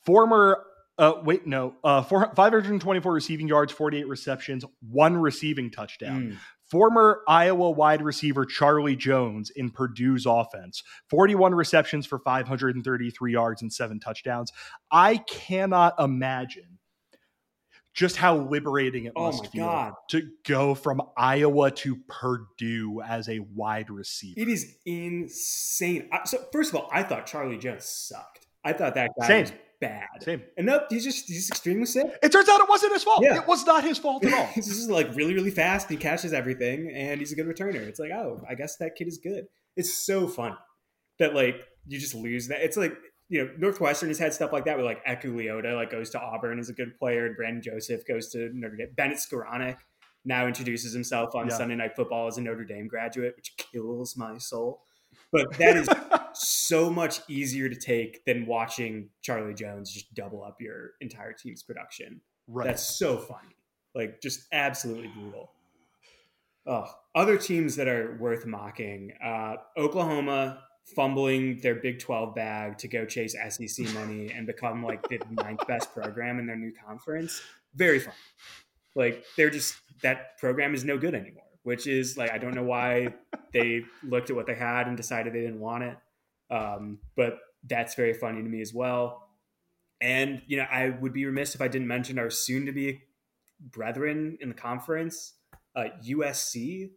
A: former uh, wait, no. Uh, four, 524 receiving yards, 48 receptions, one receiving touchdown. Mm. Former Iowa wide receiver Charlie Jones in Purdue's offense, 41 receptions for 533 yards and seven touchdowns. I cannot imagine just how liberating it oh must feel God. to go from Iowa to Purdue as a wide receiver.
B: It is insane. So, first of all, I thought Charlie Jones sucked. I thought that guy Same. was bad.
A: Same.
B: And nope, he's just he's extremely sick.
A: It turns out it wasn't his fault. Yeah. It was not his fault at all.
B: he's just like really, really fast. He catches everything, and he's a good returner. It's like, oh, I guess that kid is good. It's so funny that like you just lose that. It's like you know Northwestern has had stuff like that with like Eku Leota like goes to Auburn is a good player, and Brandon Joseph goes to Notre Dame. Bennett Skowronek now introduces himself on yeah. Sunday Night Football as a Notre Dame graduate, which kills my soul. But that is so much easier to take than watching Charlie Jones just double up your entire team's production. Right. That's so funny. Like just absolutely brutal. Oh, other teams that are worth mocking. Uh, Oklahoma fumbling their Big 12 bag to go chase SEC money and become like the ninth best program in their new conference. Very fun. Like they're just that program is no good anymore which is like I don't know why they looked at what they had and decided they didn't want it. Um, but that's very funny to me as well. And you know, I would be remiss if I didn't mention our soon-to-be brethren in the conference, uh, USC.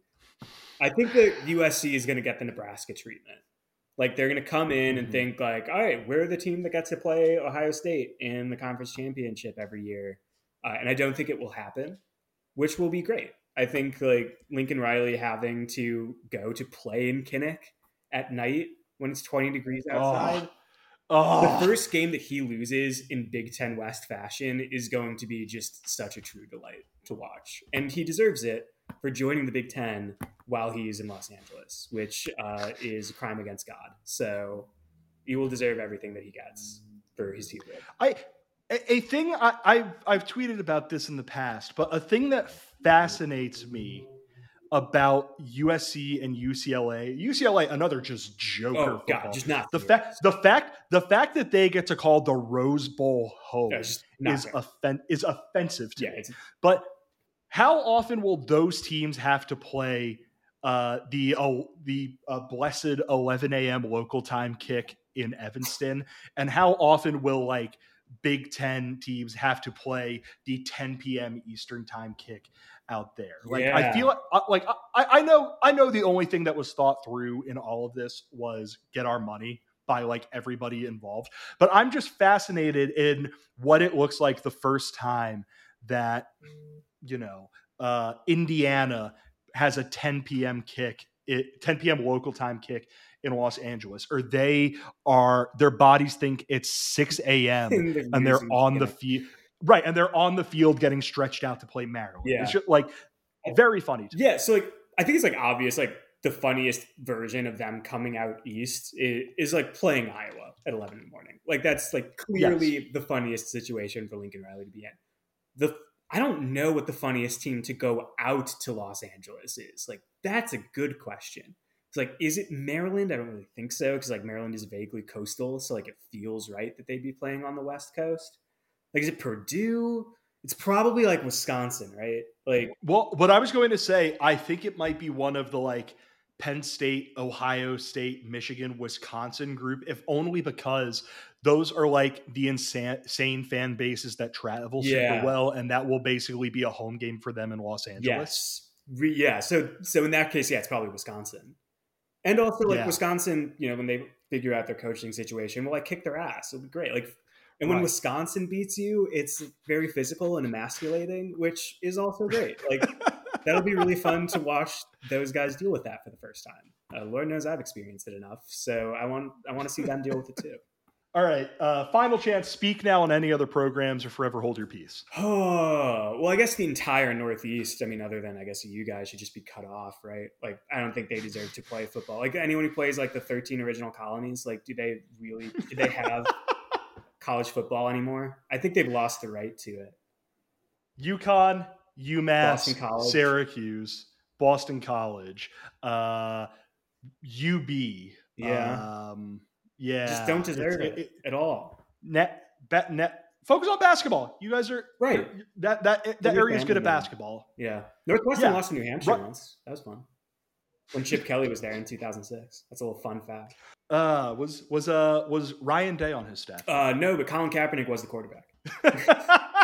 B: I think that USC is going to get the Nebraska treatment. Like they're going to come in and mm-hmm. think like, all right, we're the team that gets to play Ohio State in the conference championship every year, uh, and I don't think it will happen, which will be great. I think like Lincoln Riley having to go to play in Kinnick at night when it's 20 degrees outside.
A: Oh,
B: the first game that he loses in Big Ten West fashion is going to be just such a true delight to watch, and he deserves it for joining the Big Ten while he's in Los Angeles, which uh, is a crime against God. So he will deserve everything that he gets for his team.
A: I a, a thing I, I've I've tweeted about this in the past, but a thing that fascinates me about USC and UCLA. UCLA, another just joker.
B: Oh
A: football.
B: God, just not
A: the fact the fact the fact that they get to call the Rose Bowl home is offen- is offensive to
B: yeah,
A: me. But how often will those teams have to play uh, the oh, the uh, blessed 11 a.m. local time kick in Evanston? And how often will like Big Ten teams have to play the 10 p.m. Eastern time kick out there? Like I feel like, uh, like I, I know I know the only thing that was thought through in all of this was get our money by like everybody involved. But I'm just fascinated in what it looks like the first time that you know uh, Indiana has a 10 p.m. kick, it, 10 p.m. local time kick in Los Angeles, or they are their bodies think it's 6 a.m. and they're on the field. Right, and they're on the field getting stretched out to play Maryland.
B: Yeah.
A: It's just like very funny.
B: Yeah, so like I think it's like obvious, like the funniest version of them coming out east is, is like playing Iowa at eleven in the morning. Like that's like clearly the funniest situation for Lincoln Riley to be in. The I don't know what the funniest team to go out to Los Angeles is. Like that's a good question. It's like, is it Maryland? I don't really think so because like Maryland is vaguely coastal, so like it feels right that they'd be playing on the West Coast. Like, is it Purdue? It's probably like Wisconsin, right? Like,
A: Well, what I was going to say, I think it might be one of the like Penn State, Ohio State, Michigan, Wisconsin group, if only because those are like the insane, fan bases that travel
B: Yeah.
A: super well, and that will basically be a home game for them in Los Angeles.
B: Yes. Re- yeah. So so in that case, yeah, it's probably Wisconsin. And also like
A: Yeah.
B: Wisconsin, you know, when they figure out their coaching situation, will like kick their ass. It'll be great. Like and when
A: Right.
B: Wisconsin beats you, it's very physical and emasculating, which is also great. Like that'll be really fun to watch those guys deal with that for the first time. Uh, Lord knows I've experienced it enough, so I want I want to see them deal with it too.
A: All right, uh, final chance. Speak now on any other programs or forever hold your peace.
B: Oh, well, I guess the entire Northeast, I mean, other than I guess you guys should just be cut off, right? Like, I don't think they deserve to play football. Like, anyone who plays like the 13 original colonies, like, do they really, do they have college football anymore? I think they've lost the right to it.
A: UConn, UMass,
B: Boston College.
A: Syracuse, Boston College, uh, UB.
B: Yeah.
A: Um, yeah.
B: Just don't
A: It's-
B: deserve it, at all.
A: net bet net focus on basketball. You guys are
B: Right.
A: That that that area is good at basketball.
B: Yeah. Northwestern
A: Yeah.
B: lost to New Hampshire
A: Right.
B: once. That was fun. When Chip Kelly was there in 2006. That's a little fun fact.
A: Uh, was was uh was Ryan Day on his staff?
B: Uh, no, but Colin Kaepernick was the quarterback.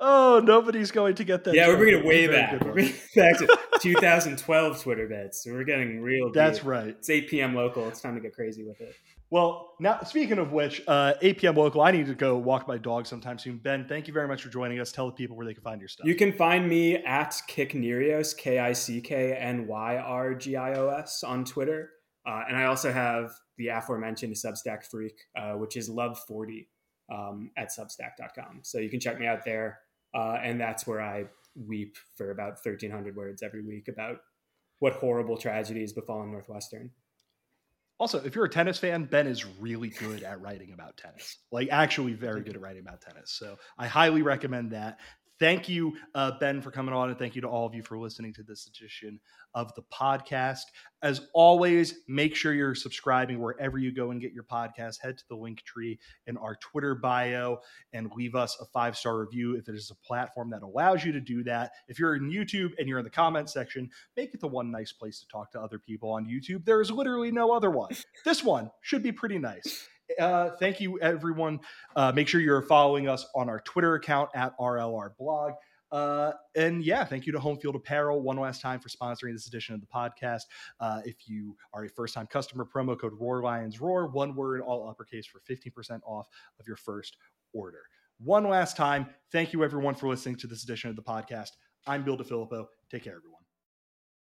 A: oh, nobody's going to get that.
B: yeah, we're bringing it way back. We're bringing it back to 2012 Twitter bets. So we're getting real.
A: That's
B: deep.
A: right.
B: It's 8 p.m. local. It's time to get crazy with it.
A: Well, now speaking of which, uh, 8 p.m. local. I need to go walk my dog sometime soon. Ben, thank you very much for joining us. Tell the people where they can find your stuff.
B: You can find me at KickNyrgios, K I C K N Y R G I O S on Twitter. Uh, and I also have the aforementioned Substack Freak, uh, which is Love40 um, at substack.com. So you can check me out there. Uh, and that's where I weep for about 1,300 words every week about what horrible tragedies befallen Northwestern.
A: Also, if you're a tennis fan, Ben is really good at writing about tennis. Like, actually, very good at writing about tennis. So, I highly recommend that. Thank you, uh, Ben, for coming on, and thank you to all of you for listening to this edition of the podcast. As always, make sure you're subscribing wherever you go and get your podcast. Head to the link tree in our Twitter bio and leave us a five star review if it is a platform that allows you to do that. If you're in YouTube and you're in the comment section, make it the one nice place to talk to other people on YouTube. There is literally no other one. This one should be pretty nice. Uh, thank you, everyone. Uh, make sure you're following us on our Twitter account at RLR blog. Uh, and yeah, thank you to Home Field Apparel one last time for sponsoring this edition of the podcast. Uh, if you are a first time customer, promo code Roar Lions Roar, one word, all uppercase for 15% off of your first order. One last time, thank you everyone for listening to this edition of the podcast. I'm Bill DeFilippo. Take care, everyone.